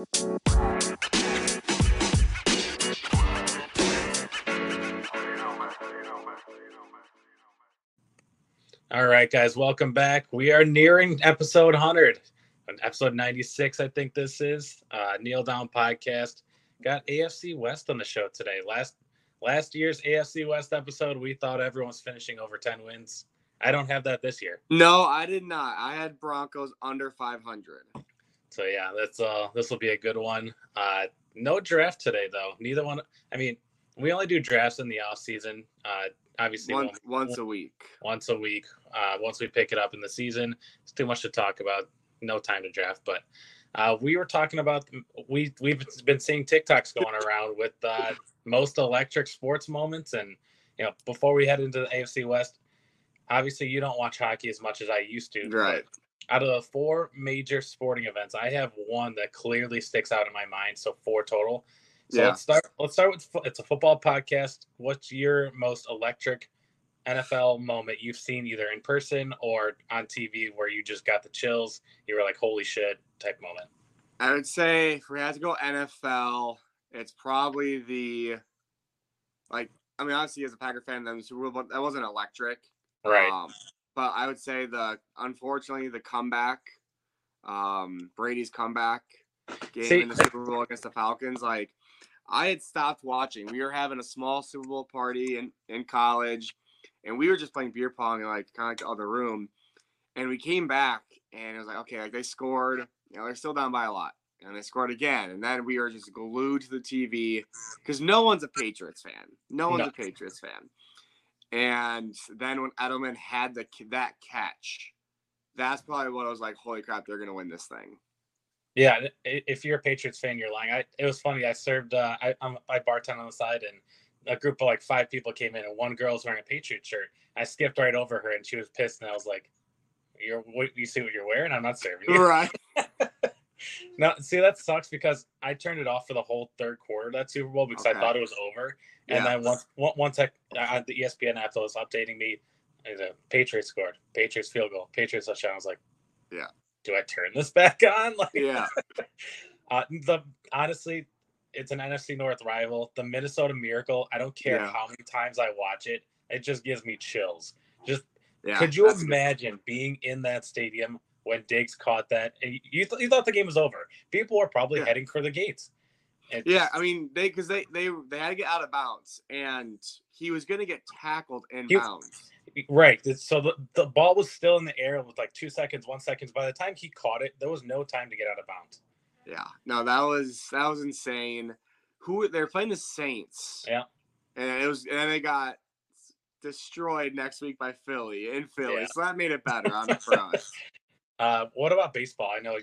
All right, guys, welcome back. We are nearing episode 100, episode 96, I think this is. Uh, Kneel Down Podcast. Got AFC West on the show today. Last last year's AFC West episode, we thought everyone was finishing over 10 wins. I don't have that this year. No, I did not. I had Broncos under 500. So yeah, that's uh this will be a good one. Uh no draft today though. Neither one I mean, we only do drafts in the off season. Uh obviously once, once a week. Once a week. Uh, once we pick it up in the season, it's too much to talk about. No time to draft, but uh, we were talking about we we've been seeing TikToks going around with uh, most electric sports moments, and you know before we head into the AFC West, obviously you don't watch hockey as much as I used to. Right. Out of the four major sporting events, I have one that clearly sticks out in my mind. So four total. So yeah. let's start. Let's start with it's a football podcast. What's your most electric NFL moment you've seen either in person or on TV where you just got the chills? You were like, "Holy shit!" type moment. I would say if we had to go NFL, it's probably the like. I mean, obviously, as a Packer fan, Bowl, but that wasn't electric, right? Um, but I would say the unfortunately the comeback, um, Brady's comeback game See, in the Super Bowl against the Falcons, like I had stopped watching. We were having a small Super Bowl party in, in college, and we were just playing beer pong in like kind of like the other room. And we came back, and it was like, okay, like they scored. You know, they're still down by a lot, and they scored again. And then we were just glued to the TV because no one's a Patriots fan. No one's no. a Patriots fan. And then when Edelman had the that catch, that's probably what I was like, holy crap, they're gonna win this thing. Yeah, if you're a Patriots fan, you're lying. I, it was funny. I served. Uh, I I'm, I bartend on the side, and a group of like five people came in, and one girl was wearing a Patriot shirt. I skipped right over her, and she was pissed, and I was like, "You're what? You see what you're wearing? I'm not serving you." Right. no, see that sucks because I turned it off for the whole third quarter that Super Bowl because okay. I thought it was over, and then once once I uh, the ESPN app was updating me, the Patriots scored, Patriots field goal, Patriots touchdown. I was like, "Yeah." do I turn this back on? Like, yeah. uh, the honestly, it's an NFC North rival. The Minnesota Miracle. I don't care yeah. how many times I watch it. It just gives me chills. Just yeah, could you imagine being in that stadium when Diggs caught that? And you, th- you thought the game was over. People were probably yeah. heading for the gates. And yeah, I mean they because they they they had to get out of bounds, and he was going to get tackled in he, bounds. Right. So the, the ball was still in the air with like two seconds, one seconds. By the time he caught it, there was no time to get out of bounds. Yeah. No, that was that was insane. Who they're playing the Saints. Yeah. And it was and they got destroyed next week by Philly in Philly. Yeah. So that made it better on for us. Uh, what about baseball? I know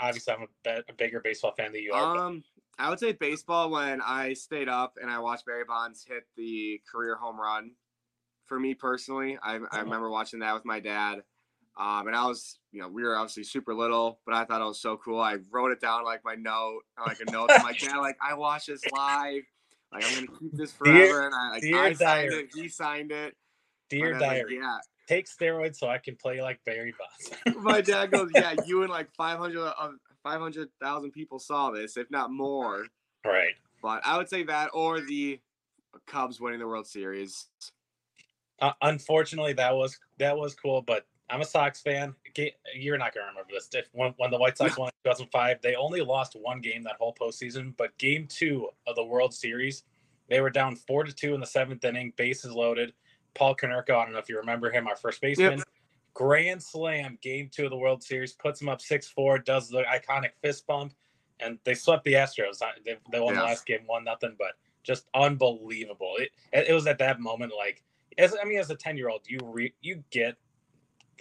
obviously I'm a, a bigger baseball fan than you are. Um, but... I would say baseball when I stayed up and I watched Barry Bonds hit the career home run for me personally. I, I uh-huh. remember watching that with my dad. Um, and I was, you know, we were obviously super little, but I thought it was so cool. I wrote it down like my note, like a note to my dad, like I watched this live, like I'm gonna keep this forever. Dear, and I, like, I signed it, he signed it. Dear diary, like, yeah, take steroids so I can play like Barry Bonds. my dad goes, yeah, you and like 500 of uh, 500,000 people saw this, if not more. Right. But I would say that or the Cubs winning the World Series. Uh, unfortunately, that was that was cool, but I'm a Sox fan. You're not gonna remember this. When, when the White Sox won in 2005, they only lost one game that whole postseason. But Game Two of the World Series, they were down four to two in the seventh inning, bases loaded. Paul Konerko, I don't know if you remember him, our first baseman. Yep. Grand slam, Game Two of the World Series, puts him up six four, does the iconic fist bump, and they swept the Astros. They, they won yeah. the last game, one nothing, but just unbelievable. It, it was at that moment like as I mean, as a ten year old, you re, you get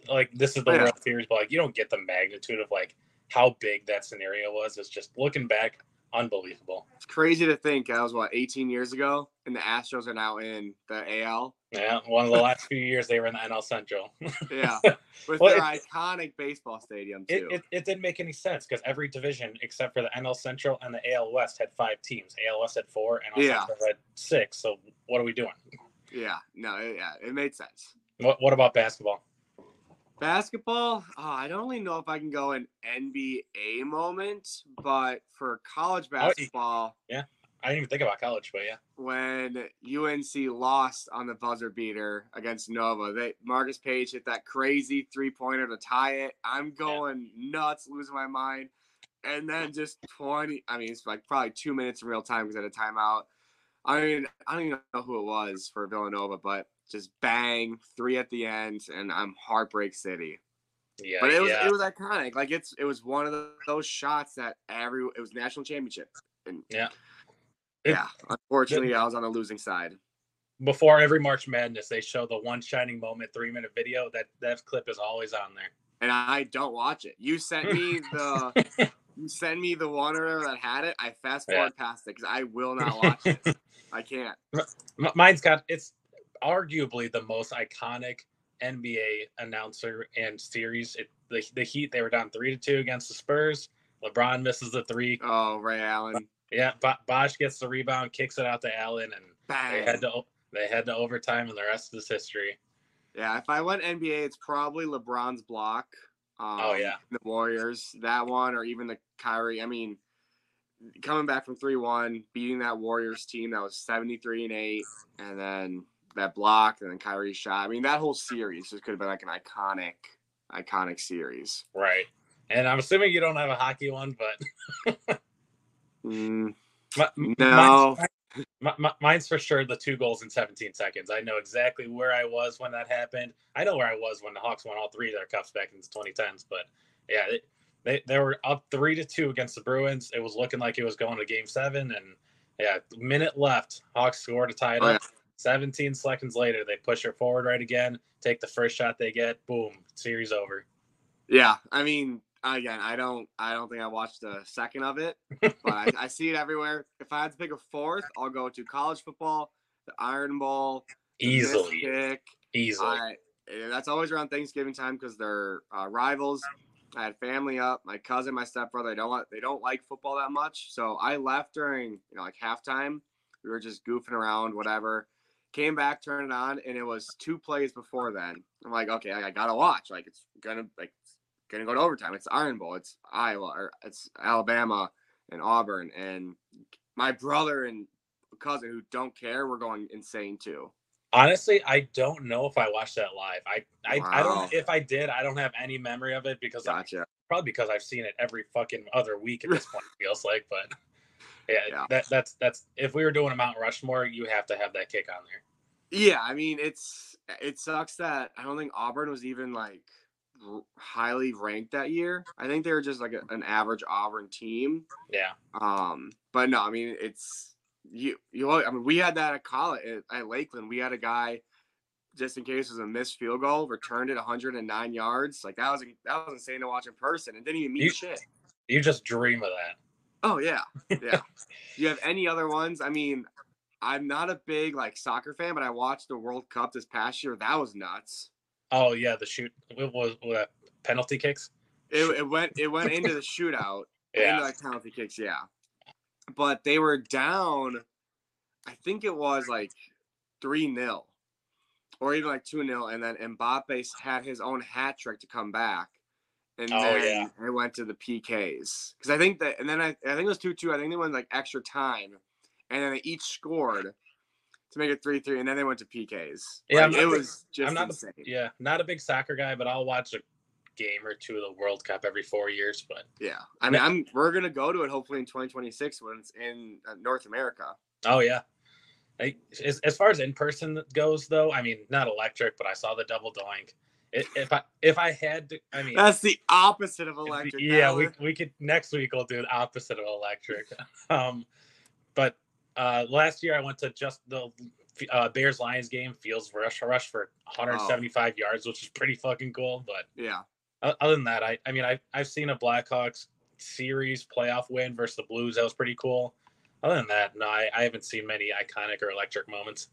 like this is the yeah. World Series, but like you don't get the magnitude of like how big that scenario was. It's just looking back, unbelievable. It's crazy to think that was what 18 years ago, and the Astros are now in the AL. Yeah, one of the last few years they were in the NL Central. yeah, with well, their iconic baseball stadium too. It, it, it didn't make any sense because every division except for the NL Central and the AL West had five teams. AL West had four, and yeah. Central had six. So what are we doing? Yeah, no, it, yeah, it made sense. What What about basketball? Basketball, oh, I don't really know if I can go an NBA moment, but for college Oh, yeah, I didn't even think about college, but yeah. when UNC lost on the buzzer beater against Nova, they Marcus Paige hit that crazy three pointer to tie it. I'm going nuts, losing my mind. And then just 20, I mean, it's like probably two minutes in real time because I had a timeout. I mean, I don't even know who it was for Villanova, but just bang, three at the end, and I'm heartbreak city. Yeah, But it was yeah. it was iconic. Like it's it was one of those shots that every it was national championship. And Yeah. Yeah, unfortunately, I was on the losing side. Before every March Madness, they show the one shining moment three minute video. That that clip is always on there. and I don't watch it. You sent me the you sent me the one or that had it. I fast forward past it because I will not watch it. I can't. Mine's got it's arguably the most iconic NBA announcer and series. It, the the Heat they were down three to two against the Spurs. LeBron misses the three. Oh, Ray Allen, Yeah, Bo- Bosh gets the rebound, kicks it out to Allen, and they had to they had to overtime, and the rest is history. Yeah, if I went NBA, it's probably LeBron's block. Um, Oh, yeah. the Warriors that one, or even the Kyrie. I mean, coming back from three one, beating that Warriors team that was seventy three and eight, and then that block, and then Kyrie shot. I mean, that whole series just could have been like an iconic, iconic series. Right. And I'm assuming you don't have a hockey one, but Mm, my, no, mine's, my, mine's for sure the two goals in 17 seconds. I know exactly where I was when that happened. I know where I was when the Hawks won all three of their cups back in the 2010s. But yeah, they, they they were up three to two against the Bruins. It was looking like it was going to Game Seven, and yeah, minute left. Hawks scored to tie it Oh, up. 17 seconds later, they push her forward right again. Take the first shot they get. Boom, series over. yeah. I mean, again, I don't, I don't think I watched a second of it, but I, I see it everywhere. If I had to pick a fourth, I'll go to college football, the Iron Bowl, the Easily, Kick. easily. I, eh, that's always around Thanksgiving time because they're uh, rivals. I had family up. My cousin, my stepbrother, they don't want, they don't like football that much. So I left during you know like halftime. We were just goofing around, whatever. Came back, turned it on, and it was two plays before then. I'm like, okay, I, I gotta watch. Like it's gonna like it's gonna go to overtime. It's Iron Bowl. It's Iowa or it's Alabama and Auburn. And my brother and cousin who don't care were going insane too. Honestly, I don't know if I watched that live. I I, I don't if I did, I don't have any memory of it because I, probably because I've seen it every fucking other week at this point. It feels like, but yeah, Yeah. that that's that's if we were doing a Mount Rushmore, you have to have that kick on there. Yeah, I mean it's it sucks that I don't think Auburn was even like r- highly ranked that year. I think they were just like a, an average Auburn team. Yeah, Um, but no, I mean it's you you. Look, I mean we had that at college at, at Lakeland. We had a guy just in case it was a missed field goal, returned it 109 yards. Like that was that was insane to watch in person, and didn't even mean You- shit. you just dream of that. Oh yeah, yeah. Do you have any other ones? I mean, I'm not a big like soccer fan, but I watched the World Cup this past year. That was nuts. Oh yeah, the shoot what was what, penalty kicks. It, it went it went into the shootout, into Yeah, like penalty kicks, yeah. But they were down. I think it was like three 0 or even like two 0 and then Mbappe had his own hat trick to come back, and Oh, then yeah. it went to the PKs because I think that, and then I, I think it was two two. I think they went like extra time, and then they each scored to make it three three, and then they went to PKs. Yeah, Like, it a big- was just I'm not a- insane. yeah. Not a big soccer guy, but I'll watch a game or two of the World Cup every four years. But Yeah, I mean, I'm we're gonna go to it hopefully in 2026 when it's in uh, North America. Oh yeah. I, as, as far as in person goes, though, I mean, not electric, but I saw the double doink. It, if I if I had to, I mean, That's the opposite of electric. yeah, we, we could next week we'll do the opposite of electric. Um, but uh, last year I went to just the uh, Bears Lions game. Fields rush rush for 175 yards, which is pretty fucking cool. But yeah, other than that, I I mean I I've seen a Blackhawks series playoff win versus the Blues. That was pretty cool. Other than that, no, I, I haven't seen many iconic or electric moments.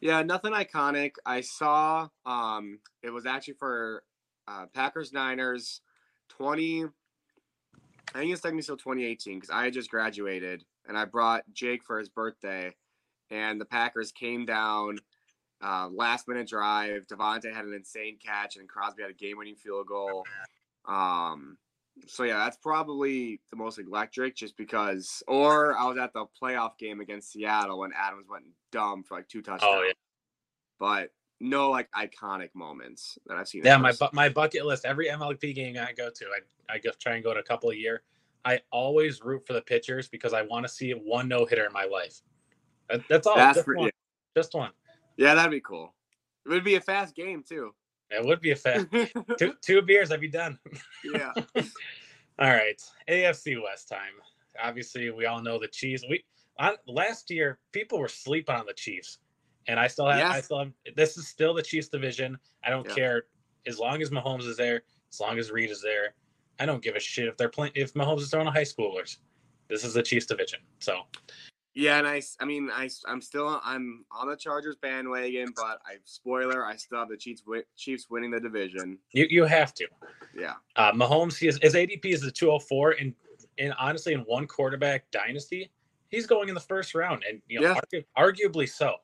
yeah, nothing iconic. I saw. Um, it was actually for uh, Packers Niners 20. I think it's technically still 2018 because I had just graduated and I brought Jake for his birthday, and the Packers came down uh, last minute drive. Davante had an insane catch, and Crosby had a game winning field goal. Um, so yeah, that's probably the most electric, just because. Or I was at the playoff game against Seattle when Adams went dumb for like two touchdowns. Oh yeah. But no like iconic moments that I've seen. Yeah, my bu- my bucket list. Every MLB game I go to, I I just try and go to a couple a year. I always root for the pitchers because I want to see one no hitter in my life. That, that's all. That's just, for, one. Yeah. just one. Yeah, that'd be cool. It would be a fast game too. It would be a fast two two beers. I'd be done. Yeah. all right, AFC West time. Obviously, we all know the Chiefs. We on last year people were sleeping on the Chiefs and I still have, yeah. I still have, this is still the Chiefs division. I don't yeah. care as long as Mahomes is there, as long as Reid is there. I don't give a shit if they're playing, if Mahomes is throwing a high schoolers. This is the Chiefs division. So, yeah, and I, I mean, I, I'm still, I'm on the Chargers bandwagon, but I, spoiler, I still have the Chiefs, Chiefs winning the division. You, you have to. Yeah. Uh, Mahomes, his, his ADP is the 204, and, and honestly, in one quarterback dynasty, he's going in the first round, and you know, yeah. argu- arguably so.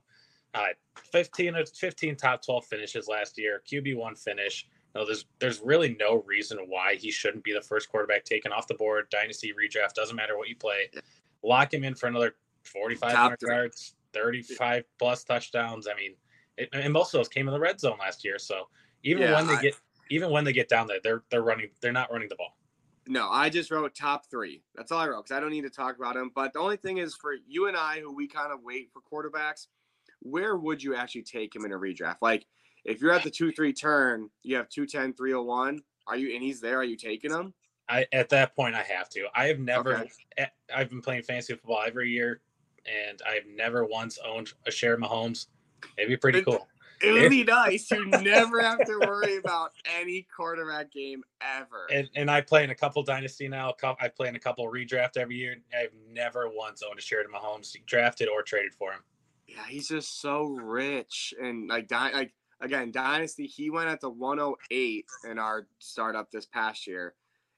Uh, 15 of 15 top 12 finishes last year, QB one finish. No, there's there's really no reason why he shouldn't be the first quarterback taken off the board. Dynasty redraft doesn't matter what you play. Lock him in for another 4,500 yards, 35 plus touchdowns. I mean, it, and most of those came in the red zone last year. So even yeah, when they I, get even when they get down there, they're they're running they're not running the ball. No, I just wrote top three. That's all I wrote because I don't need to talk about him. But the only thing is for you and I, who we kind of wait for quarterbacks, where would you actually take him in a redraft? Like if you're at the two three turn, you have 210, 301. Are you and he's there? Are you taking him? I at that point I have to. I have never. Okay. I've been playing fantasy football every year, and I've never once owned a share of Mahomes. It'd be pretty cool. It would be nice You never have to worry about any quarterback game ever. And, and I play in a couple dynasty now. I play in a couple redraft every year. I've never once owned a share of Mahomes, drafted or traded for him. Yeah, he's just so rich and like like again dynasty. He went at the 108 in our startup this past year,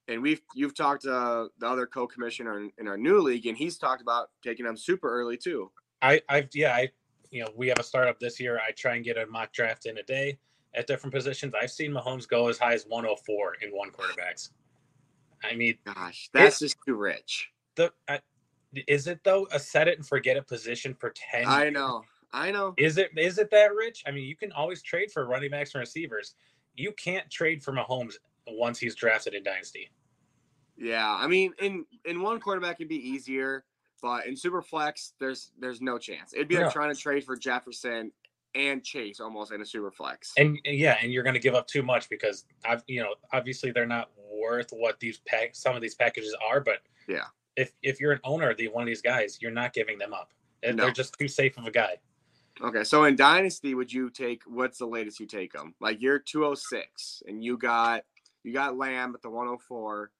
and we've you've talked to the other co-commissioner in, in our new league, and he's talked about taking him super early too. I I've yeah I you know we have a startup this year. I try and get a mock draft in a day at different positions. I've seen Mahomes go as high as 104 in one quarterbacks. I mean, gosh, that's just too rich. The I, is it though a set it and forget it position for 10 I know. I know. Is it is it that rich? I mean, you can always trade for running backs and receivers. You can't trade for Mahomes once he's drafted in dynasty. Yeah, I mean, in in one quarterback it'd be easier, but in super flex, there's there's no chance. It'd be like trying to trade for Jefferson and Chase almost in a super flex. And yeah, and you're going to give up too much because I've you know obviously they're not worth what these pack some of these packages are, but yeah, if if you're an owner of the one of these guys, you're not giving them up. No. They're just too safe of a guy. Okay, so in Dynasty, would you take what's the latest you take them? Like you're 206, and you got you got Lamb at the 104, or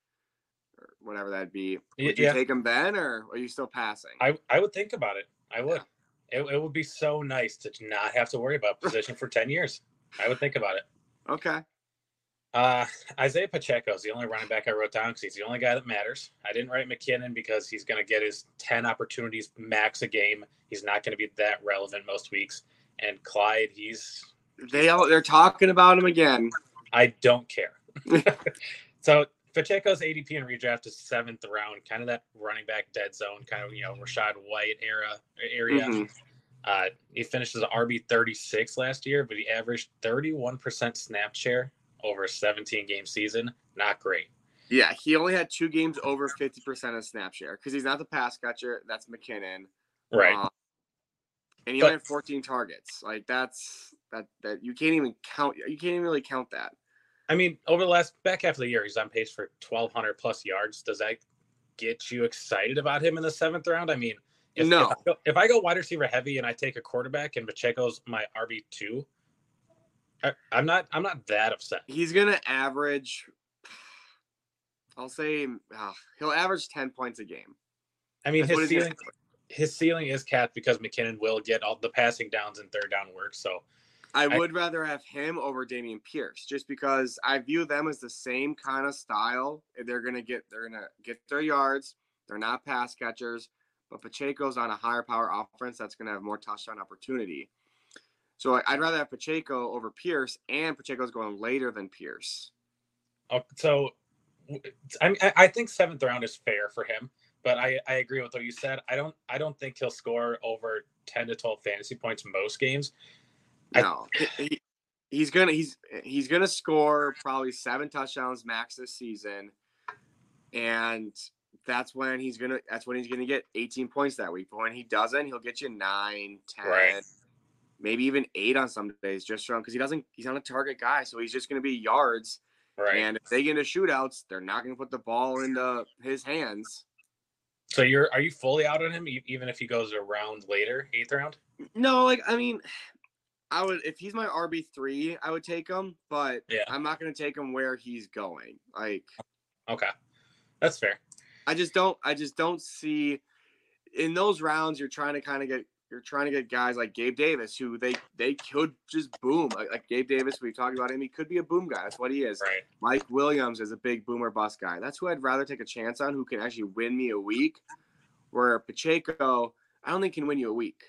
whatever that'd be. Would yeah. you take him then, or are you still passing? I I would think about it. I would. Yeah. It, it would be so nice to not have to worry about position for 10 years. I would think about it. Okay. Uh, Isaiah Pacheco is the only running back I wrote down because he's the only guy that matters. I didn't write McKinnon because he's going to get his 10 opportunities max a game. He's not going to be that relevant most weeks. And Clyde, he's. They all, they're talking about him again. I don't care. so Pacheco's ADP in redraft is seventh round, kind of that running back dead zone, kind of, you know, Rachaad White era area. Mm-hmm. Uh, he finished as an RB 36 last year, but he averaged 31% snap share over a 17 game season. Not great. Yeah, he only had two games over 50% of snap share because he's not the pass catcher. That's McKinnon. Right. Um, and he but, only had 14 targets. Like that's that that you can't even count. You can't even really count that. I mean, over the last back half of the year, he's on pace for 1,200 plus yards. Does that get you excited about him in the seventh round? I mean, if, no. If I, go, if I go wide receiver heavy and I take a quarterback and Pacheco's my RB two, I, am not. I'm not that upset. He's gonna average. I'll say uh, he'll average ten points a game. I mean, That's his ceiling, his ceiling is capped because McKinnon will get all the passing downs and third down work. So, I, I would rather have him over Dameon Pierce, just because I view them as the same kind of style. They're gonna get. They're gonna get their yards. They're not pass catchers, but Pacheco's on a higher power offense that's gonna have more touchdown opportunity. So like, I'd rather have Pacheco over Pierce, and Pacheco's going later than Pierce. Oh, so I I think seventh round is fair for him, but I, I agree with what you said. I don't I don't think he'll score over ten to twelve fantasy points most games. No, I, he, he's gonna he's he's gonna score probably seven touchdowns max this season, and that's when he's gonna that's when he's gonna get 18 points that week. But when he doesn't, he'll get you nine, 10, right. Maybe even eight on some days just from because he doesn't he's not a target guy, so he's just gonna be yards. Right. And if they get into shootouts, they're not gonna put the ball into his hands. So you're are you fully out on him even if he goes a round later, eighth round? No, like I mean, I would if he's my RB three, I would take him, but yeah. I'm not gonna take him where he's going. Like, okay, that's fair. I just don't. I just don't see in those rounds. You're trying to kind of get. You're trying to get guys like Gabe Davis, who they they could just boom. Like, like Gabe Davis, we talked about him. He could be a boom guy. That's what he is. Right. Mike Williams is a big boomer bust guy. That's who I'd rather take a chance on. Who can actually win me a week. Where Pacheco, I don't think can win you a week.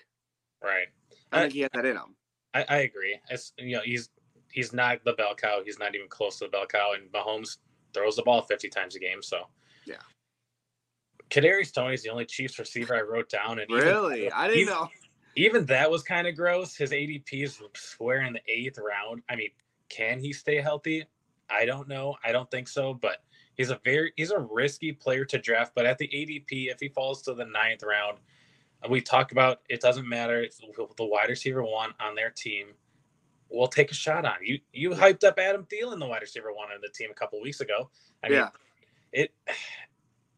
Right. I, I think he has that in him. I, I agree. It's, you know, he's he's not the bell cow. He's not even close to the bell cow. And Mahomes throws the ball 50 times a game. So yeah. Kadarius Toney is the only Chiefs receiver I wrote down. And really, even, I didn't even, know. Even that was kind of gross. His ADP is square in the eighth round. I mean, can he stay healthy? I don't know. I don't think so. But he's a very he's a risky player to draft. But at the ADP, if he falls to the ninth round, we talk about it doesn't matter. It's the wide receiver one on their team. We'll take a shot on you. You hyped up Adam Thielen, the wide receiver one on the team a couple weeks ago. I mean, yeah. it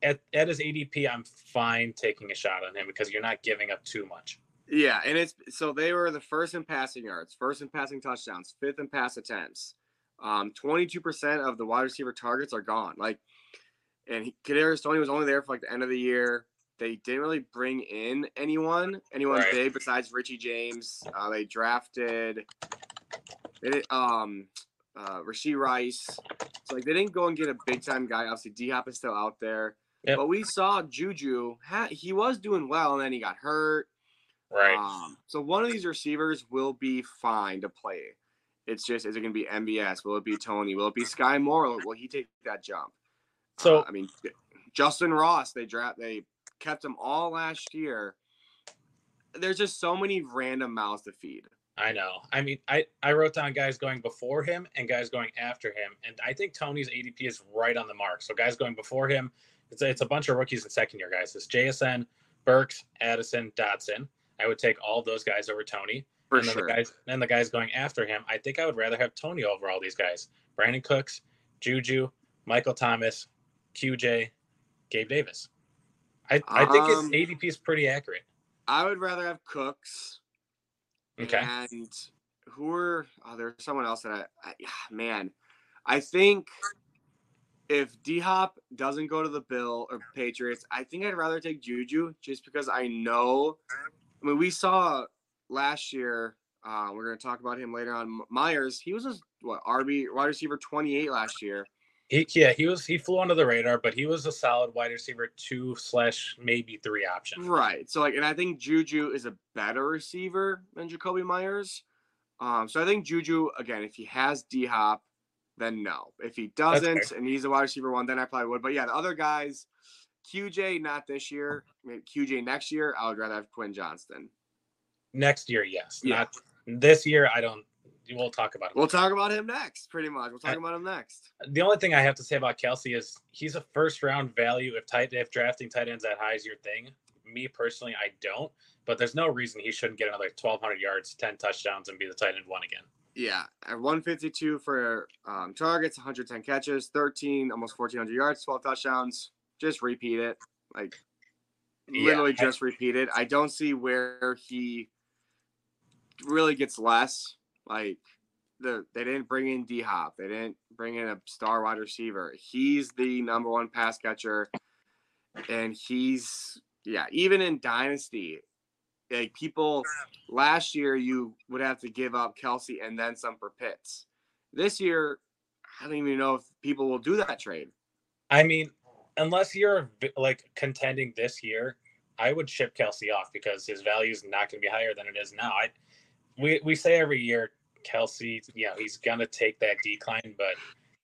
at, at his ADP, I'm fine taking a shot on him because you're not giving up too much. Yeah, and it's so they were the first in passing yards, first in passing touchdowns, fifth in pass attempts. Um, 22% of the wide receiver targets are gone. Like, and Kadarius Toney was only there for like the end of the year. They didn't really bring in anyone, anyone right. big besides Richie James. Uh, they drafted, they did, um, uh, Rashee Rice. So like they didn't go and get a big time guy. Obviously, D Hop is still out there. Yep. But we saw Juju. Ha- he was doing well, and then he got hurt. Right. Um, so one of these receivers will be fine to play. It's just is it going to be MVS? Will it be Toney? Will it be Skyy Moore? Will he take that jump? So uh, I mean, Justyn Ross. They draft. They kept him all last year. There's just so many random mouths to feed. I know. I mean, I, I wrote down guys going before him and guys going after him. And I think Toney's ADP is right on the mark. So guys going before him, it's a, it's a bunch of rookies and second year guys. It's JSN, Burks, Addison, Dotson. I would take all those guys over Toney. For and then sure. the guys and the guys going after him, I think I would rather have Toney over all these guys. Brandin Cooks, Juju, Michael Thomas, QJ, Gabe Davis. I, I think um, his ADP is pretty accurate. I would rather have Cooks. Okay. And who are oh, there's someone else that I, I man, I think if D Hop doesn't go to the Bill or Patriots, I think I'd rather take Juju just because I know. I mean, we saw last year. Uh, we're going to talk about him later on. Meyers, he was a what RB wide receiver 28 last year. He, yeah, he was he flew under the radar, but he was a solid wide receiver two slash maybe three option. Right. So like, and I think Juju is a better receiver than Jakobi Meyers. Um, so I think Juju again, if he has D Hop, then no. If he doesn't and he's a wide receiver one, then I probably would. But yeah, the other guys, QJ not this year, maybe QJ next year. I would rather have Quinn Johnston. Next year, yes. Yeah. Not this year. I don't we'll talk about him. We'll talk about him next. Pretty much, we'll talk I, about him next. The only thing I have to say about Kelce is he's a first round value. If tight, if drafting tight ends that high is your thing, me personally, I don't. But there's no reason he shouldn't get another 1,200 yards, 10 touchdowns, and be the tight end one again. Yeah, at 152 for um, targets, 110 catches, 13, almost 1,400 yards, 12 touchdowns. Just repeat it, like literally yeah, just repeat it. I don't see where he really gets less. Like the they didn't bring in D Hop. They didn't bring in a star wide receiver. He's the number one pass catcher, and he's yeah. Even in dynasty, like people last year, you would have to give up Kelce and then some for Pitts. This year, I don't even know if people will do that trade. I mean, unless you're like contending this year, I would ship Kelce off because his value is not going to be higher than it is now. I we we say every year, Kelce, you know, he's gonna take that decline, but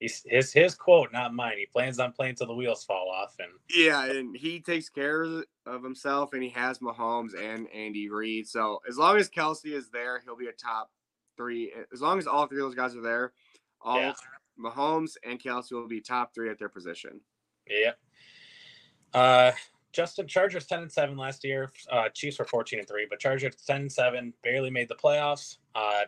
he's his his quote, not mine. He plans on playing till the wheels fall off, and yeah, and he takes care of himself, and he has Mahomes and Andy Reid. So as long as Kelce is there, he'll be a top three. As long as all three of those guys are there, all yeah. Mahomes and Kelce will be top three at their position. Yeah. Uh, Justin Chargers ten and seven last year. Uh, Chiefs were fourteen and three, but Chargers ten and seven barely made the playoffs. Uh,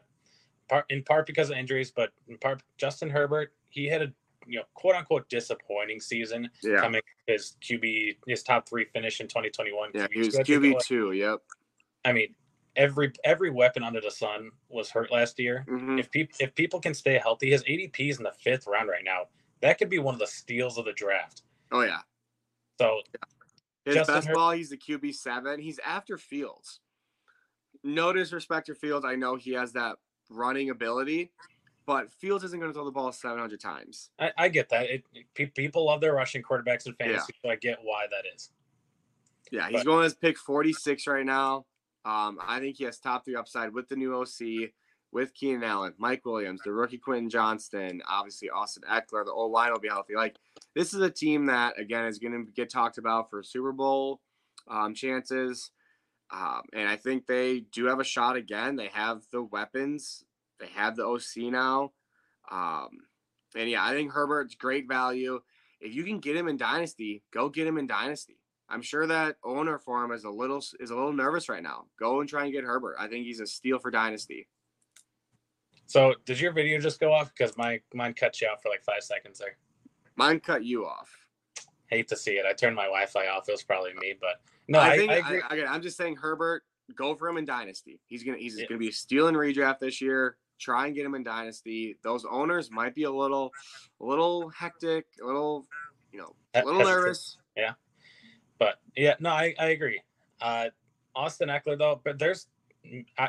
part in part because of injuries, but in part Justin Herbert he had a you know quote unquote disappointing season yeah. coming his QB his top three finish in 2021. Yeah, he was QB two. Yep. I mean, every every weapon under the sun was hurt last year. Mm-hmm. If people if people can stay healthy, his ADP is in the fifth round right now. That could be one of the steals of the draft. Oh yeah. So yeah. His Justin best Her- ball, he's the QB seven. He's after Fields. No disrespect to Fields. I know he has that running ability, but Fields isn't going to throw the ball 700 times. I, I get that. It, it, people love their rushing quarterbacks in fantasy, yeah. so I get why that is. Yeah, he's but, going as pick 46 right now. Um, I think he has top three upside with the new OC, with Keenan Allen, Mike Williams, the rookie Quentin Johnston, obviously Austin Ekeler. The old line will be healthy. Like this is a team that again is going to get talked about for Super Bowl um, chances, um, and I think they do have a shot again. They have the weapons. They have the OC now, um, and yeah, I think Herbert's great value. If you can get him in Dynasty, go get him in Dynasty. I'm sure that owner for him is a little is a little nervous right now. Go and try and get Herbert. I think he's a steal for Dynasty. So, did your video just go off? Because my mine cut you out for like five seconds there. Mine cut you off. Hate to see it. I turned my Wi-Fi off. It was probably me, but no, I, I think I, agree. I, am just saying Herbert. Go for him in Dynasty. He's gonna he's yeah. gonna be a steal and redraft this year. Try and get him in Dynasty. Those owners might be a little, a little hectic, a little, you know, a little nervous. Yeah, but yeah, no, I, I agree. Uh, Austin Ekeler, though, but there's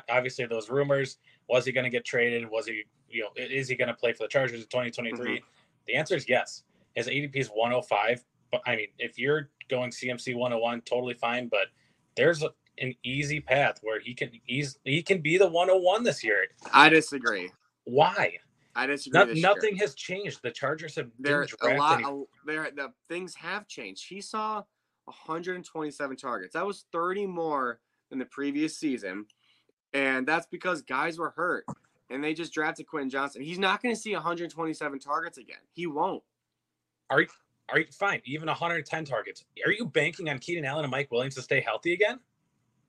obviously those rumors. Was he going to get traded? Was he, you know, is he going to play for the Chargers in 2023? Mm-hmm. The answer is yes. His ADP is 105. But I mean, if you're going CMC 101, totally fine. But there's a, an easy path where he can he's he can be the 101 this year. I disagree. Why? I disagree. No, nothing year. has changed. The Chargers have there a lot. Any- there the things have changed. He saw 127 targets. That was 30 more than the previous season. And that's because guys were hurt and they just drafted Quentin Johnston. He's not going to see 127 targets again. He won't. Are you, are you fine? Even 110 targets. Are you banking on Keenan Allen and Mike Williams to stay healthy again?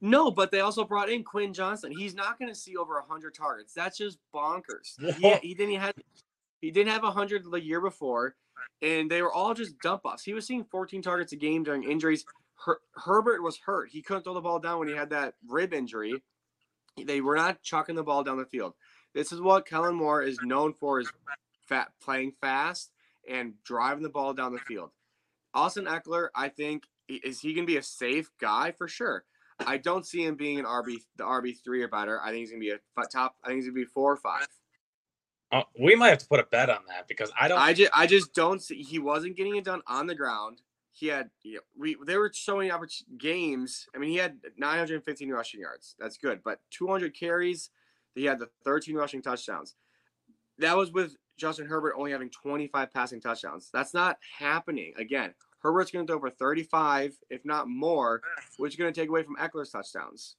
No, but they also brought in Quinn Johnston. He's not going to see over 100 targets. That's just bonkers. Yeah, he, he didn't have he didn't have 100 the year before, and they were all just dump offs. He was seeing 14 targets a game during injuries. Her, Herbert was hurt. He couldn't throw the ball down when he had that rib injury. They were not chucking the ball down the field. This is what Kellen Moore is known for: is fat, playing fast and driving the ball down the field. Austin Ekeler, I think, is he going to be a safe guy for sure. I don't see him being an RB, the RB three or better. I think he's going to be a top. I think he's to be four or five. Oh, we might have to put a bet on that because I don't. I just, I just don't see. He wasn't getting it done on the ground. He had, you know, we they were showing games. I mean, he had 915 rushing yards. That's good, but 200 carries. He had the 13 rushing touchdowns. That was with Justin Herbert only having 25 passing touchdowns. That's not happening. Again, Herbert's going to throw over 35, if not more, which is going to take away from Ekeler's touchdowns.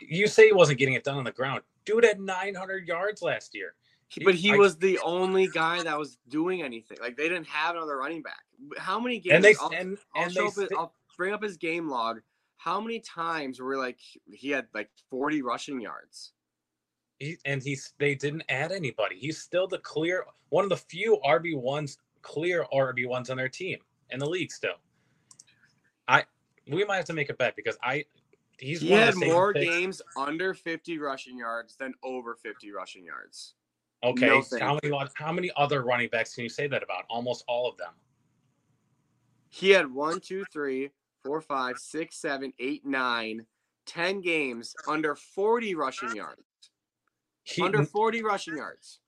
You say he wasn't getting it done on the ground. Dude had 900 yards last year. But he I, was the only guy that was doing anything. Like they didn't have another running back. How many games? And they, I'll, and, I'll, and they it, I'll bring up his game log. How many times were like he had like 40 rushing yards? He, and he's they didn't add anybody. He's still the clear one of the few RB ones, clear RB ones on their team in the league. Still, I we might have to make a bet because I he's he had more picks. games under 50 rushing yards than over 50 rushing yards. Okay, no how many how many other running backs can you say that about? Almost all of them. He had one, two, three, four, five, six, seven, eight, nine, ten games under 40 rushing yards. He, under 40 rushing yards.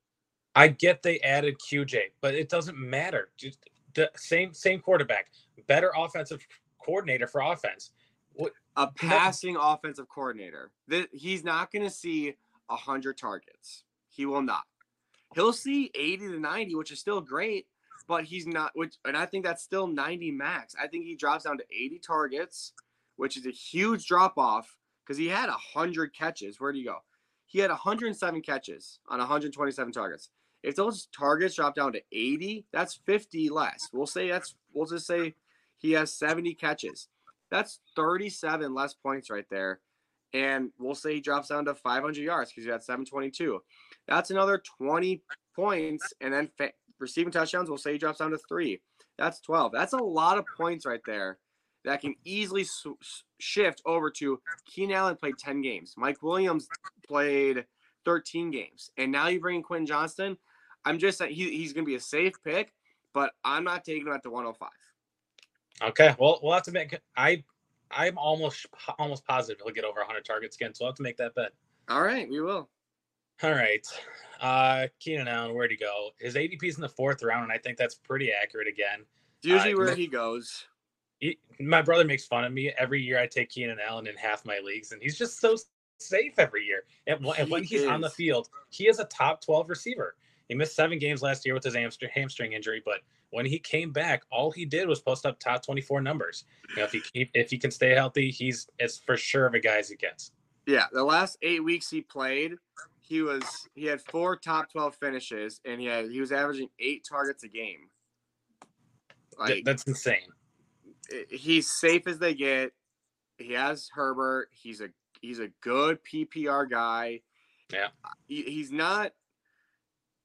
I get they added QJ, but it doesn't matter. Just the same same quarterback, better offensive coordinator for offense. What? A passing offensive coordinator. That he's not going to see hundred targets. He will not. He'll see eighty to ninety, which is still great, but he's not. Which and I think that's still ninety max. I think he drops down to eighty targets, which is a huge drop off because he had hundred catches. Where do you go? He had 107 catches on 127 targets. If those targets drop down to 80, that's 50 less. We'll say that's we'll just say he has 70 catches. That's 37 less points right there. And we'll say he drops down to 500 yards because he had 722. That's another 20 points. And then fa- receiving touchdowns, we'll say he drops down to three. That's 12. That's a lot of points right there that can easily shift over to Keenan Allen played 10 games. Mike Williams played 13 games. And now you bring in Quinn Johnston. I'm just saying he, he's going to be a safe pick, but I'm not taking him at the 105. Okay, well, we'll have to make. I, I'm almost almost positive he'll get over 100 targets again, so we'll have to make that bet. All right, we will. All right, uh, Keenan Allen, where'd he go? His ADP's in the fourth round, and I think that's pretty accurate again. It's usually uh, where he goes. He, my brother makes fun of me every year. I take Keenan Allen in half my leagues, and he's just so safe every year. And, and when he's on the field, he is a top 12 receiver. He missed seven games last year with his hamstring, hamstring injury, but when he came back, all he did was post up top 24 numbers. You know, if he if he can stay healthy, he's it's for sure of a guy as he gets. Yeah, the last eight weeks he played, he was he had four top 12 finishes, and he had he was averaging eight targets a game. Like, that's insane. He's safe as they get. He has Herbert. He's a he's a good PPR guy. Yeah, he, he's not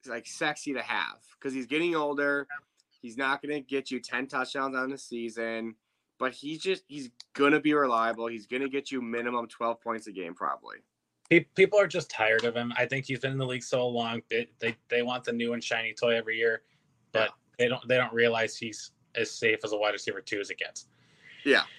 like sexy to have because he's getting older. He's not going to get you 10 touchdowns on the season, but he's just he's going to be reliable. He's going to get you minimum 12 points a game probably. People are just tired of him. I think he's been in the league so long. They they, they want the new and shiny toy every year, but yeah. they don't they don't realize he's as safe as a wide receiver two as it gets. Yeah.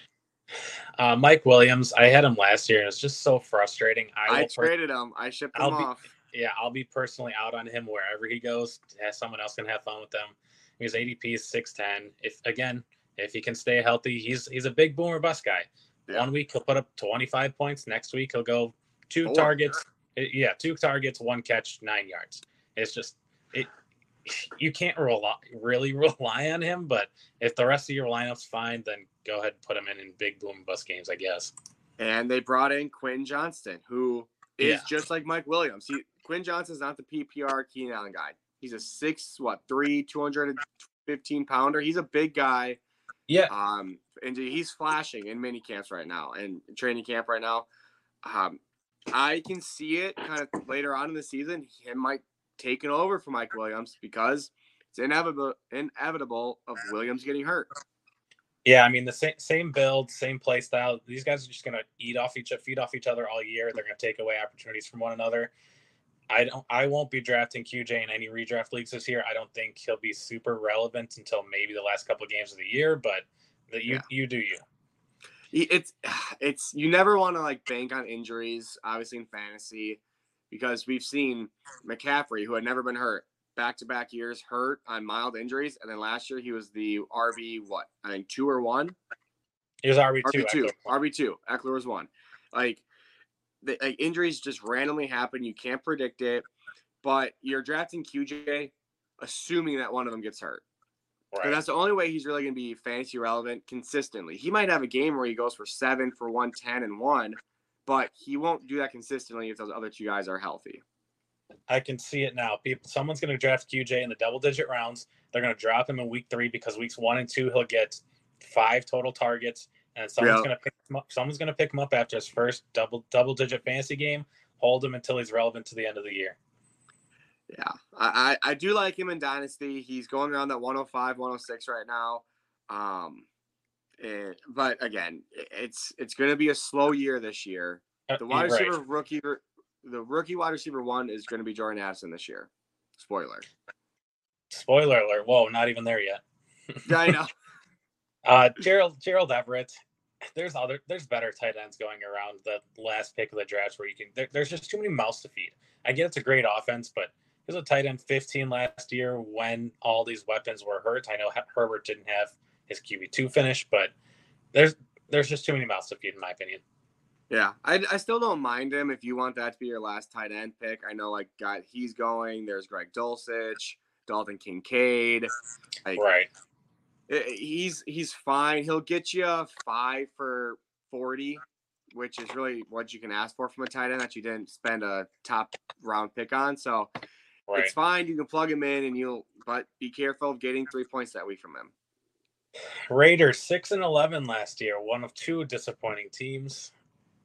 Uh, Mike Williams, I had him last year, and it's just so frustrating. I, I traded him. I shipped him I'll off. Be, yeah, I'll be personally out on him wherever he goes. Someone else can have fun with them. His ADP is six ten. If again, if he can stay healthy, he's he's a big boomer bust guy. Yeah. One week he'll put up twenty five points. Next week he'll go two Four. targets. Eh, yeah, two targets, one catch, nine yards. It's just it. You can't rely, really rely on him, but if the rest of your lineup's fine, then go ahead and put him in in big boom bust games, I guess. And they brought in Quinn Johnston, who is yeah. just like Mike Williams. He, Quinn Johnston's not the PPR Keenan Allen guy. He's a six, what, three, 215 pounder. He's a big guy. Yeah. Um, and he's flashing in mini camps right now and training camp right now. Um, I can see it kind of later on in the season. Him might taking over for Mike Williams because it's inevitable inevitable of Williams getting hurt. Yeah, I mean the same same build, same play style. These guys are just gonna eat off each other, feed off each other all year. They're gonna take away opportunities from one another. I don't. I won't be drafting QJ in any redraft leagues this year. I don't think he'll be super relevant until maybe the last couple of games of the year. But the, you yeah. you do you. It's it's you never want to like bank on injuries, obviously in fantasy, because we've seen McCaffrey, who had never been hurt, back to back years hurt on mild injuries, and then last year he was the RB what I think two or one. He was RB two. RB two. RB two. Ekeler was one. Like the, like injuries just randomly happen. You can't predict it, but you're drafting QJ assuming that one of them gets hurt. Right. that's the only way he's really going to be fantasy relevant consistently. He might have a game where he goes for seven for 110 and one, but he won't do that consistently if those other two guys are healthy. I can see it now. People, someone's going to draft QJ in the double digit rounds. They're going to drop him in week three because weeks one and two he'll get five total targets and someone's gonna pick him up. Someone's gonna pick him up after his first double double digit fantasy game. Hold him until he's relevant to the end of the year. Yeah, I, I do like him in Dynasty. He's going around that 105, 106 right now. Um, and, but again, it's it's going to be a slow year this year. Uh, the wide receiver right. rookie, the rookie wide receiver one is going to be Jordan Addison this year. Spoiler. Spoiler alert! Whoa, not even there yet. yeah, I know. Uh, Gerald Gerald Everett. There's other there's better tight ends going around the last pick of the draft where you can. There, there's just too many mouths to feed. I get it's a great offense, but there's a tight end 15 last year when all these weapons were hurt. I know Herbert didn't have his QB two finish, but there's there's just too many mouths to feed, in my opinion. Yeah, I, I still don't mind him if you want that to be your last tight end pick. I know, like, guy he's going. There's Greg Dulcich, Dalton Kincaid. Like, right. Eh, eh, he's he's fine. He'll get you five for forty, which is really what you can ask for from a tight end that you didn't spend a top round pick on. So right. it's fine. You can plug him in, and you'll. But be careful of getting three points that week from him. Raiders six and eleven last year, one of two disappointing teams.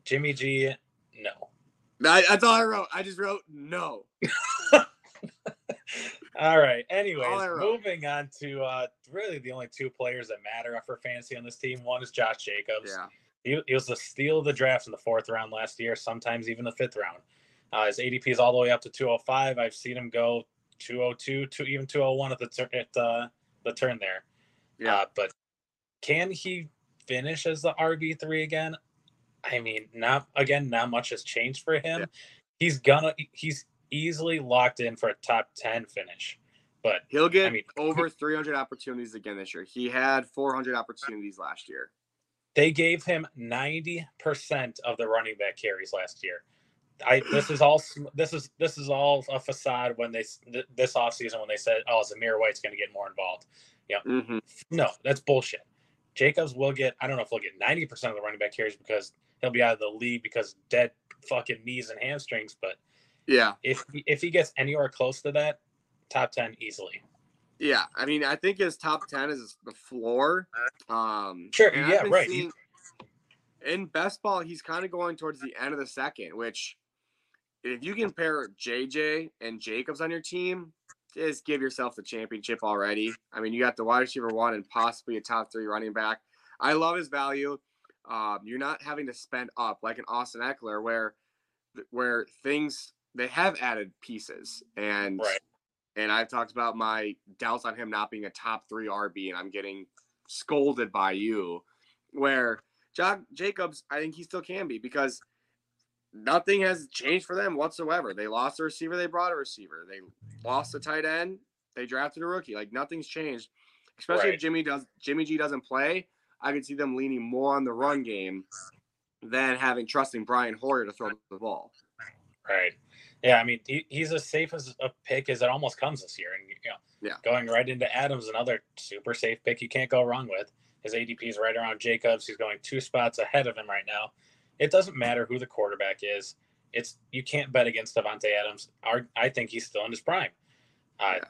Jimmy G, no. that's all I wrote. I just wrote no. all right. Anyways, moving on to uh, really the only two players that matter for fantasy on this team. One is Josh Jacobs. Yeah. He, he was the steal of the draft in the fourth round last year, sometimes even the fifth round. Uh, his ADP is all the way up to 205. I've seen him go 202, to even 201 at the tur- at uh, the turn there. Yeah, uh, but can he finish as the RB three again? I mean, not again, not much has changed for him. Yeah. He's gonna he's easily locked in for a top 10 finish. But he'll get I mean, over 300 opportunities again this year. He had 400 opportunities last year. They gave him 90% of the running back carries last year. I this is all this is this is all a facade when they this offseason when they said oh Zamir White's going to get more involved. Yeah, mm-hmm. no, that's bullshit. Jacobs will get I don't know if he'll get 90% of the running back carries because he'll be out of the league because dead fucking knees and hamstrings. But yeah, if if he gets anywhere close to that, top ten easily. Yeah, I mean, I think his top ten is the floor. Um, sure, yeah, right. Seeing, in best ball, he's kind of going towards the end of the second, which if you can pair JJ and Jacobs on your team, just give yourself the championship already. I mean, you got the wide receiver one and possibly a top three running back. I love his value. Um, you're not having to spend up like an Austin Ekeler, where where things they have added pieces and right. and I've talked about my doubts on him not being a top three RB, and I'm getting scolded by you. Where Josh Jacobs, I think he still can be because nothing has changed for them whatsoever. They lost a receiver, they brought a receiver. They lost a tight end, they drafted a rookie. Like nothing's changed. Especially right. if Jimmy does Jimmy G doesn't play, I could see them leaning more on the run game than having trusting Brian Hoyer to throw the ball. Right. Yeah, I mean he, he's as safe as a pick as it almost comes this year, and you know, yeah, going right into Adams, another super safe pick you can't go wrong with. His ADP is right around Jacobs. He's going two spots ahead of him right now. It doesn't matter who the quarterback is. It's you can't bet against Davante Adams. Our, I think he's still in his prime. Uh, yeah.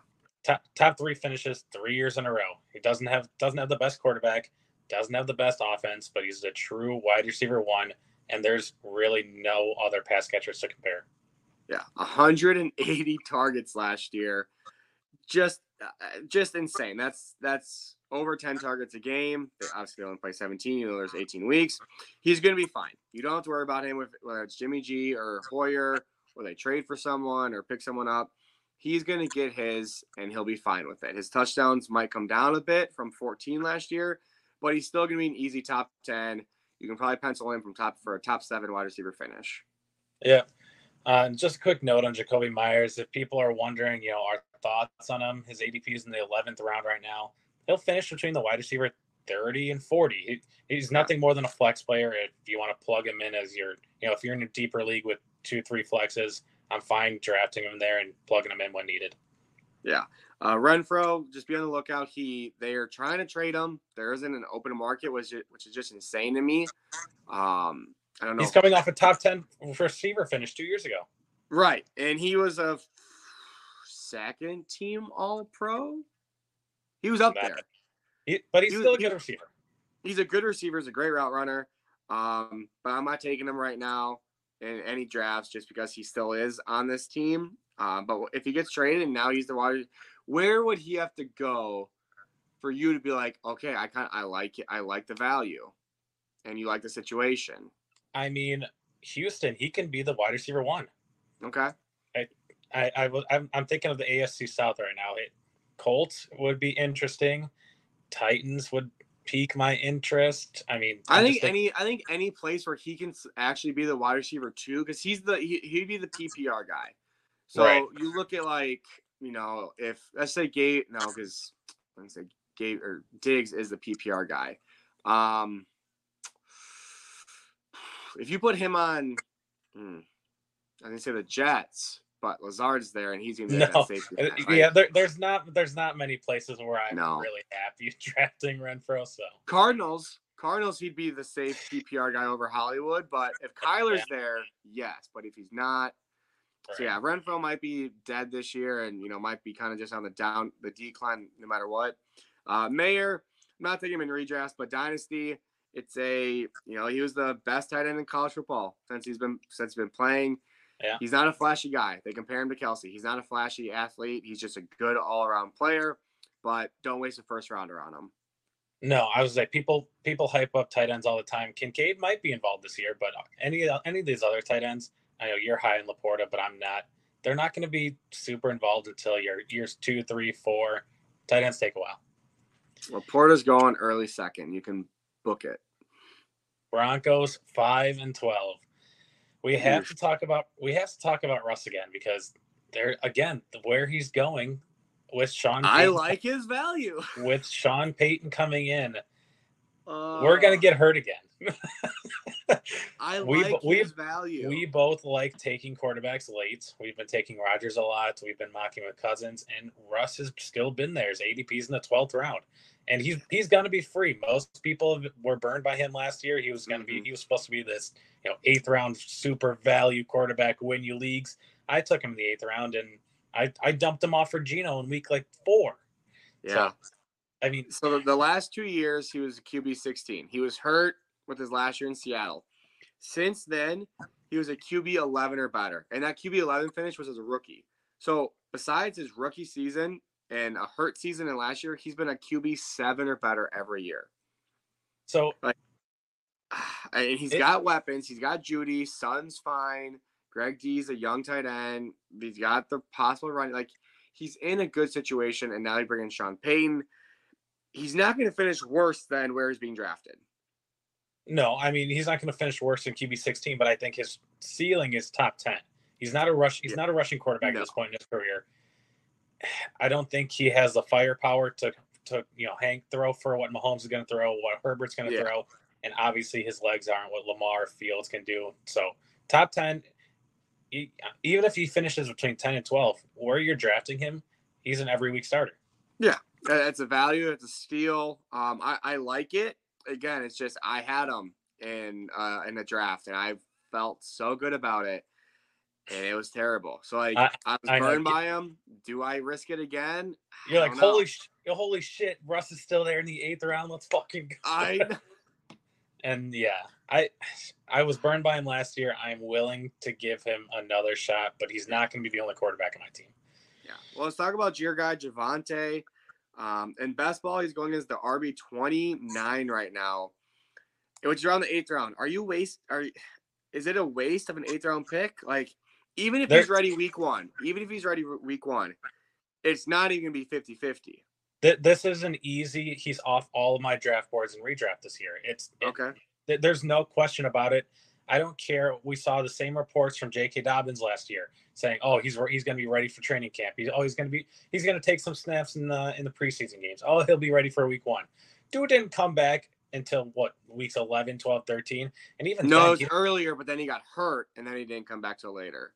top, top three finishes three years in a row. He doesn't have doesn't have the best quarterback doesn't have the best offense, but he's a true wide receiver one, and there's really no other pass catchers to compare. Yeah, 180 targets last year, just uh, just insane. That's that's over 10 targets a game. They obviously only play 17, you know, there's 18 weeks. He's going to be fine. You don't have to worry about him with whether it's Jimmy G or Hoyer, or they trade for someone or pick someone up. He's going to get his, and he'll be fine with it. His touchdowns might come down a bit from 14 last year, but he's still going to be an easy top 10. You can probably pencil him from top for a top seven wide receiver finish. Yeah. Uh, just a quick note on Jakobi Meyers. If people are wondering, you know, our thoughts on him, his ADP is in the 11th round right now. He'll finish between the wide receiver 30 and 40. He, he's nothing more than a flex player. If you want to plug him in as your, you know, if you're in a deeper league with two, three flexes, I'm fine drafting him there and plugging him in when needed. Yeah. Uh, Renfrow, just be on the lookout. He they are trying to trade him. There isn't an open market, which is, which is just insane to me. Um, I don't know. He's coming off a top ten receiver finish two years ago. Right, and he was a second team All Pro. He was up there, he, but he's he still a good receiver. He's a good receiver. He's a great route runner. Um, but I'm not taking him right now in any drafts just because he still is on this team. Um, but if he gets traded and now he's the wide, where would he have to go for you to be like, okay, I kind I like it, I like the value, and you like the situation? I mean, Houston, he can be the wide receiver one. Okay. I I, I was I'm, I'm thinking of the AFC South right now. It, Colts would be interesting. Titans would pique my interest. I mean, I think any I think any place where he can actually be the wide receiver too, because he's the he, he'd be the PPR guy. So right. you look at like you know if let's say Gate no because let's say Gabe or Diggs is the PPR guy. Um, if you put him on, hmm, I didn't say the Jets, but Lazard's there and he's gonna be No, that safety. Uh, right? yeah, there, there's not there's not many places where I'm No. really happy drafting Renfrow. So Cardinals. Cardinals, he'd be the safe PPR guy over Hollywood, but if Kyler's there, yes. But if he's not, so yeah, Renfrow might be dead this year, and you know might be kind of just on the down, the decline, no matter what. Uh, Mayer, I'm not taking him in redrafts, but dynasty, it's a you know he was the best tight end in college football since he's been since he's been playing. Yeah. He's not a flashy guy. They compare him to Kelce. He's not a flashy athlete. He's just a good all around player. But don't waste a first rounder on him. No, I was like people people hype up tight ends all the time. Kincaid might be involved this year, but any any of these other tight ends, I know you're high in LaPorta, but I'm not. They're not going to be super involved until your years two, three, four. Tight ends take a while. LaPorta's going early second. You can book it. Broncos five and twelve. We have to talk about we have to talk about Russ again because there again where he's going with Sean. I like his value. with Sean Payton coming in. Uh, We're gonna get hurt again. I we- like we- his value. We both like taking quarterbacks late. We've been taking Rodgers a lot. We've been mocking with Cousins, and Russ has still been there. His ADP's in the twelfth round, and he's he's gonna be free. Most people were burned by him last year. He was gonna be Mhm. he was supposed to be this you know eighth round super value quarterback, win you leagues. I took him in the eighth round, and I I dumped him off for Geno in week like four. yeah. I mean, So the, the last two years he was QB 16. He was hurt with his last year in Seattle. Since then, he was a QB 11 or better, and that QB 11 finish was as a rookie. So besides his rookie season and a hurt season in last year, he's been a QB seven or better every year. so And he's It- got weapons. He's got Jeudy. Son's fine. Greg D's a young tight end. He's got the possible run. Like he's in a good situation, and now they bring in Sean Payton. He's not going to finish worse than where he's being drafted. No, I mean he's not going to finish worse than QB sixteen, but I think his ceiling is top ten. He's not a rush. He's Yeah. not a rushing quarterback No. at this point in his career. I don't think he has the firepower to to you know hang throw for what Mahomes is going to throw, what Herbert's going to Yeah. throw, and obviously his legs aren't what Lamar Fields can do. So top ten, he, even if he finishes between ten and twelve, where you're drafting him, he's an every week starter. Yeah, It's a value. It's a steal. Um, I, I like it. Again, it's just I had him in uh, in the draft, and I felt so good about it, and it was terrible. So like I- I, was I know. burned by him. Do I risk it again? You're like, know. holy, sh- holy shit, Russ is still there in the eighth round. Let's fucking go. I and yeah, I I was burned by him last year. I'm willing to give him another shot, but he's not going to be the only quarterback on my team. Yeah. Well, let's talk about your guy Javonte. Um, in best ball, he's going as the RB twenty nine right now, which is around the eighth round. Are you waste? Are you- is it a waste of an eighth round pick? Like, even if he's ready week one, even if he's ready week one, it's not even gonna be 50-50. Th- This is an easy. He's off all of my draft boards and redraft this year. It's it- Okay. th- there's no question about it. I don't care. We saw the same reports from J.K. Dobbins last year saying, "Oh, he's re- he's going to be ready for training camp. He's oh, he's going to be he's going to take some snaps in the in the preseason games. Oh, he'll be ready for week one." Dude didn't come back until what weeks 11, 12, 13, and even No, then, it was he- earlier, but then he got hurt, and then he didn't come back till later.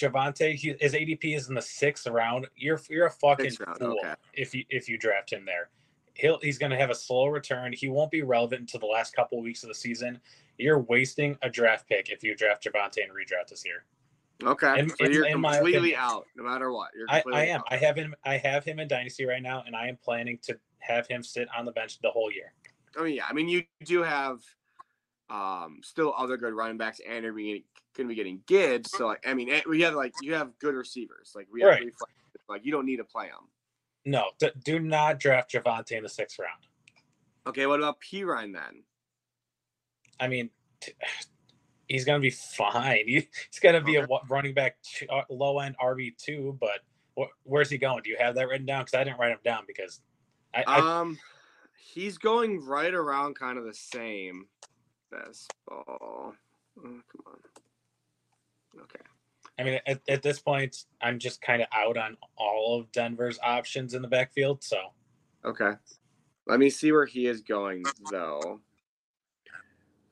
Javonte, he, his ADP is in the sixth round. You're you're a fucking round, fool okay. if you if you draft him there. He'll he's going to have a slow return. He won't be relevant until the last couple of weeks of the season. You're wasting a draft pick if you draft Javonte and redraft this year. Okay. In- so in- you're in completely out, no matter what. You're I, I am. out. I have him. I have him in dynasty right now, and I am planning to have him sit on the bench the whole year. Mean, yeah. I mean, you do have um still other good running backs, and you're going to be getting Gibbs. So, like, I mean, eh, we have like you have good receivers. Like, we have Right. like you don't need to play them. No, d- do not draft Javonte in the sixth round. Okay, what about Perine then? I mean, t- he's going to be fine. He- He's going to be a wa- running back uh, low end RB two, but wh- where's he going? Do you have that written down? Because I didn't write him down because I, I Um, he's going right around kind of the same. Best ball. Oh, come on. Okay. I mean at, at this point I'm just kind of out on all of Denver's options in the backfield. So Okay. Let me see where he is going though.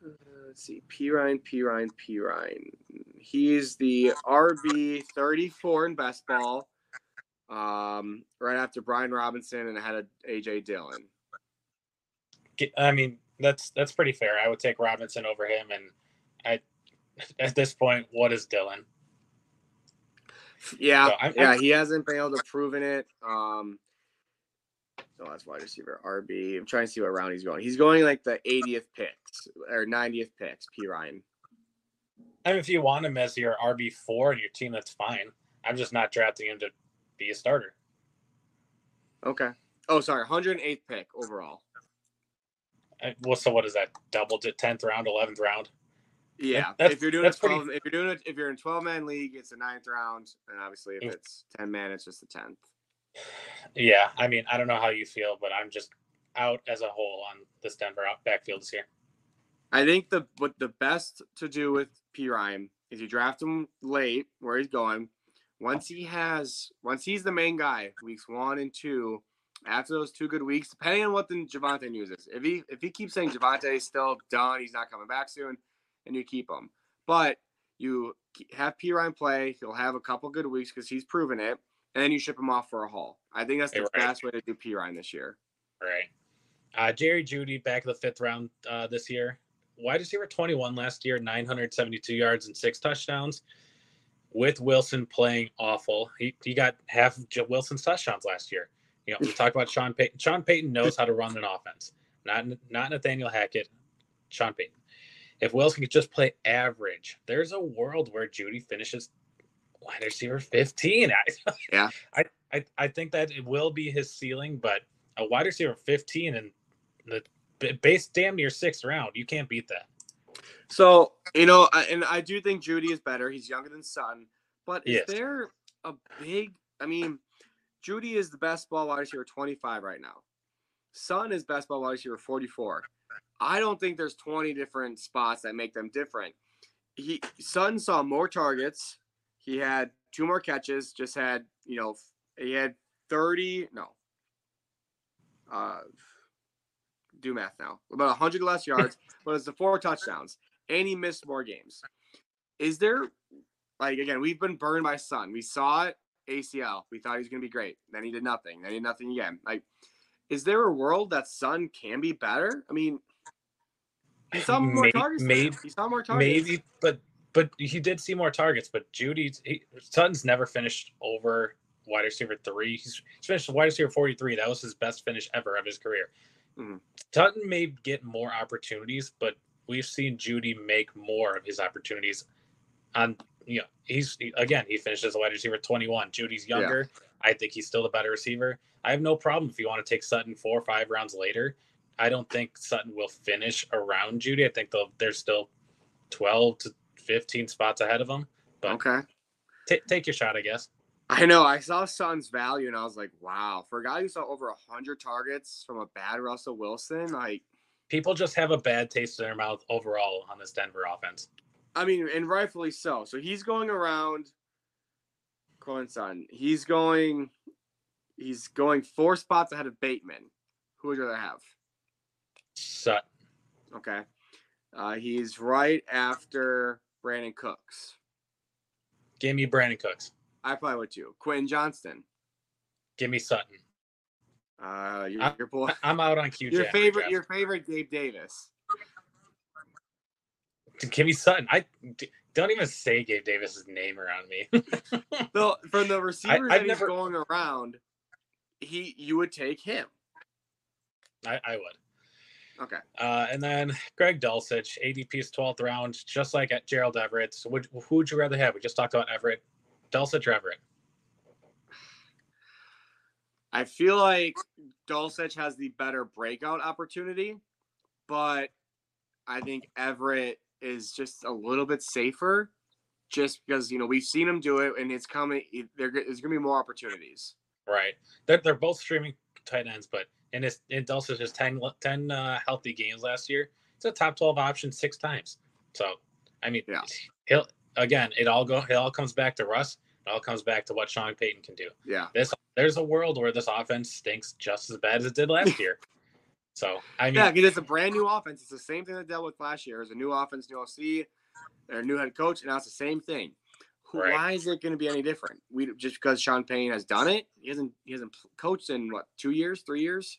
Uh, let's see, Perine, Perine, Perine. He's the RB 34 in best ball, um, right after Brian Robinson and ahead of AJ Dillon. I mean, that's that's pretty fair. I would take Robinson over him, and I at this point, what is Dillon? Yeah, so I'm, yeah, I'm, he hasn't been able to proven it. Um, so that's wide receiver RB. I'm trying to see what round he's going. He's going like the 80th picks or 90th picks. Perine. I mean, if you want him as your RB four in your team, that's fine. I'm just not drafting him to be a starter. Okay. Oh, sorry, 108th pick overall. Uh, well, so what is that? Double to 10th round, 11th round? Yeah, that's, if you're doing a 12, pretty... if you're doing it, if you're in 12 man league, it's a ninth round, and obviously if it's 10 man, it's just the 10th. Yeah, I mean, I don't know how you feel, but I'm just out as a whole on this Denver backfield this year. I think the what the best to do with Perine is you draft him late where he's going. Once he has, once he's the main guy, weeks one and two, after those two good weeks, depending on what the Javonte news is. If he if he keeps saying Javonte is still done, he's not coming back soon, and you keep him. But you have Perine play. He'll have a couple good weeks because he's proven it, and then you ship him off for a haul. I think that's the right. best way to do Perine this year. Right. Uh, Jerry Jeudy back in the fifth round uh, this year. Wide receiver 21 last year, 972 yards and six touchdowns. With Wilson playing awful, he, he got half of Wilson's touchdowns last year. You know, we talk about Sean Payton. Sean Payton knows how to run an offense. Not not Nathaniel Hackett. Sean Payton. If Wilson could just play average, there's a world where Jeudy finishes wide receiver 15. yeah. I, I, I think that it will be his ceiling, but a wide receiver 15 and the base damn near sixth round, you can't beat that. So, you know, and I do think Jeudy is better. He's younger than Sutton. But is yes. there a big, I mean, Jeudy is the best ball wide receiver 25 right now. Sutton is best ball wide receiver 44. I don't think there's 20 different spots that make them different. He Sutton saw more targets. He had two more catches. Just had you know he had 30 no. Uh, do math now. About 100 less yards, but it's the four touchdowns, and he missed more games. Is there like again? We've been burned by Sun. We saw it ACL. We thought he was going to be great. Then he did nothing. Then he did nothing again. Like, is there a world that Sun can be better? I mean, he saw more maybe, targets. Maybe he saw more targets. Maybe, but but he did see more targets. But Jeudy he, Sutton's never finished over wide receiver three. He's, he's finished wide receiver forty three. That was his best finish ever of his career. Mm-hmm. Sutton may get more opportunities, but we've seen Jeudy make more of his opportunities on you know, he's he, again, he finished as a wide receiver 21. Jeudy's younger. Yeah. I think he's still the better receiver. I have no problem if you want to take Sutton four or five rounds later. I don't think Sutton will finish around Jeudy. I think they'll there's still 12 to 15 spots ahead of him. But okay, t- take your shot, I guess. I know. I saw Sutton's value and I was like, wow, for a guy who saw over 100 targets from a bad Russell Wilson, like people just have a bad taste in their mouth overall on this Denver offense. I mean, and rightfully so. So he's going around Cohen son. He's going he's going four spots ahead of Bateman. Who would you rather have? Sutton. Okay. Uh, he's right after Brandin Cooks. Give me Brandin Cooks. I probably would too. Quentin Johnston. Give me Sutton. Uh, your, your boy. I'm out on Q. Your favorite, your favorite, Gabe Davis. Me Sutton. I don't even say Gabe Davis's name around me. so from the receivers I, that never... he's going around, he you would take him. I, I would. Okay. Uh, and then Greg Dulcich, ADP's 12th round, just like at Gerald Everett. So would, who would you rather have? We just talked about Everett. Dulcich or Everett? I feel like Dulcich has the better breakout opportunity, but I think Everett is just a little bit safer just because you know we've seen him do it and it's coming there, there's gonna be more opportunities. Right. They're, they're both streaming tight ends but in his in Dulcich has 10, 10 uh, healthy games last year. It's a top 12 option six times. So i mean yeah. he'll again it all go it all comes back to russ. It all comes back to what sean payton can do. Yeah. This there's a world where this offense stinks just as bad as it did last year So I mean, yeah, because it's a brand new offense. It's the same thing that dealt with last year. It's a new offense, new OC, their new head coach, and now it's the same thing. Right. Why is it going to be any different? We just because Sean Payton has done it. He hasn't. He hasn't coached in what two years, three years.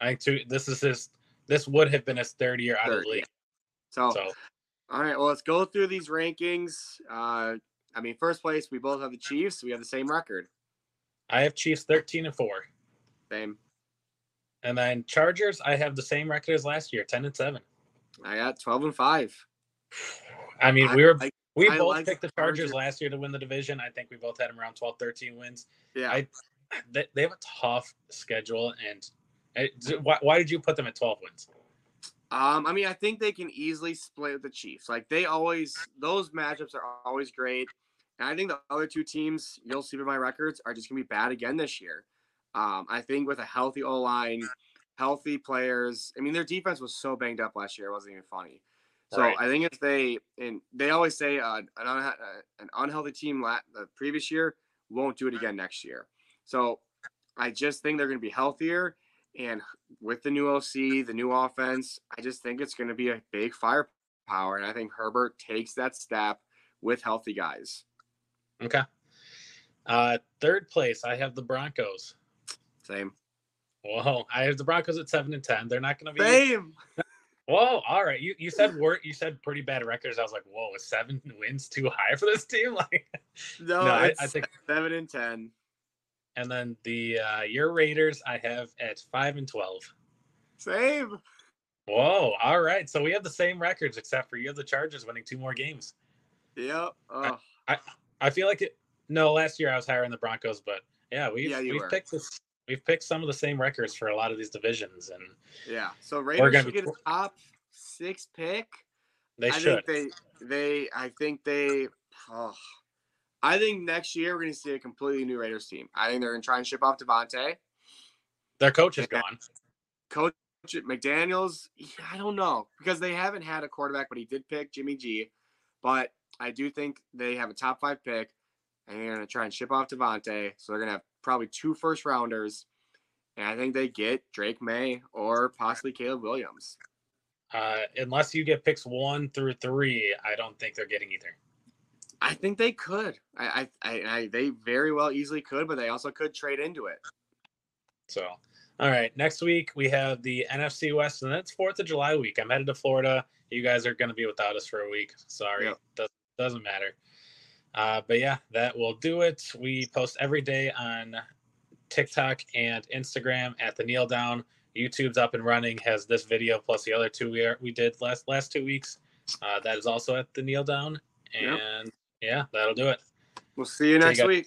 I think two. This is his. This would have been his third year out third, of the league. So, so, all right. Well, let's go through these rankings. Uh, I mean, first place, we both have the Chiefs. We have the same record. I have Chiefs thirteen and four. Same. And then Chargers, I have the same record as last year, ten and seven. I got twelve and five. I mean, we were I, we I both like picked the Chargers, Chargers last year to win the division. I think we both had them around 12, 13 wins. Yeah. I, they, they have a tough schedule, and uh, why, why did you put them at twelve wins? Um, I mean, I think they can easily split with the Chiefs. Like they always, those matchups are always great. And I think the other two teams, you'll see by my records, are just gonna be bad again this year. Um, I think with a healthy O line, healthy players. I mean, their defense was so banged up last year; it wasn't even funny. So right. I think if they and they always say uh, an, uh, an unhealthy team la- the previous year won't do it again next year. So I just think they're going to be healthier, and with the new OC, the new offense, I just think it's going to be a big firepower, and I think Herbert takes that step with healthy guys. Okay. Uh, third place, I have the Broncos. Same. Whoa, I have the Broncos at seven and ten. They're not going to be same. Whoa, all right. You you said you said pretty bad records. I was like, whoa, is seven wins too high for this team? Like, no, no I, I, think seven and ten. And then the uh, your Raiders, I have at five and twelve. Same. Whoa, all right. So we have the same records, except for you have the Chargers winning two more games. Yep. Oh. I, I, I feel like it. No, last year I was higher in the Broncos, but yeah, we've yeah, we've were. picked this we've picked some of the same records for a lot of these divisions, and yeah. So Raiders should get a top six pick. They I should. Think they they I think they. Oh, I think next year we're going to see a completely new Raiders team. I think they're going to try and ship off Davante. Their coach is gone. Coach McDaniels, I don't know because they haven't had a quarterback, but he did pick Jimmy G. But I do think they have a top five pick, and they're going to try and ship off Davante. So they're going to have probably two first rounders, and I think they get Drake Maye or possibly Caleb Williams. Uh, unless you get picks one through three, I don't think they're getting either. I think they could. I, I, I, I, they very well easily could, but they also could trade into it. So, all right. Next week we have the NFC West, and it's Fourth of July week. I'm headed to Florida. You guys are going to be without us for a week. Sorry, yep. doesn't doesn't matter. Uh, but yeah, that will do it. We post every day on TikTok and Instagram at the Kneel Down. YouTube's up and running. Has this video plus the other two we are, we did last last two weeks. Uh, that is also at the Kneel Down. And yep. yeah, that'll do it. We'll see you next see you week.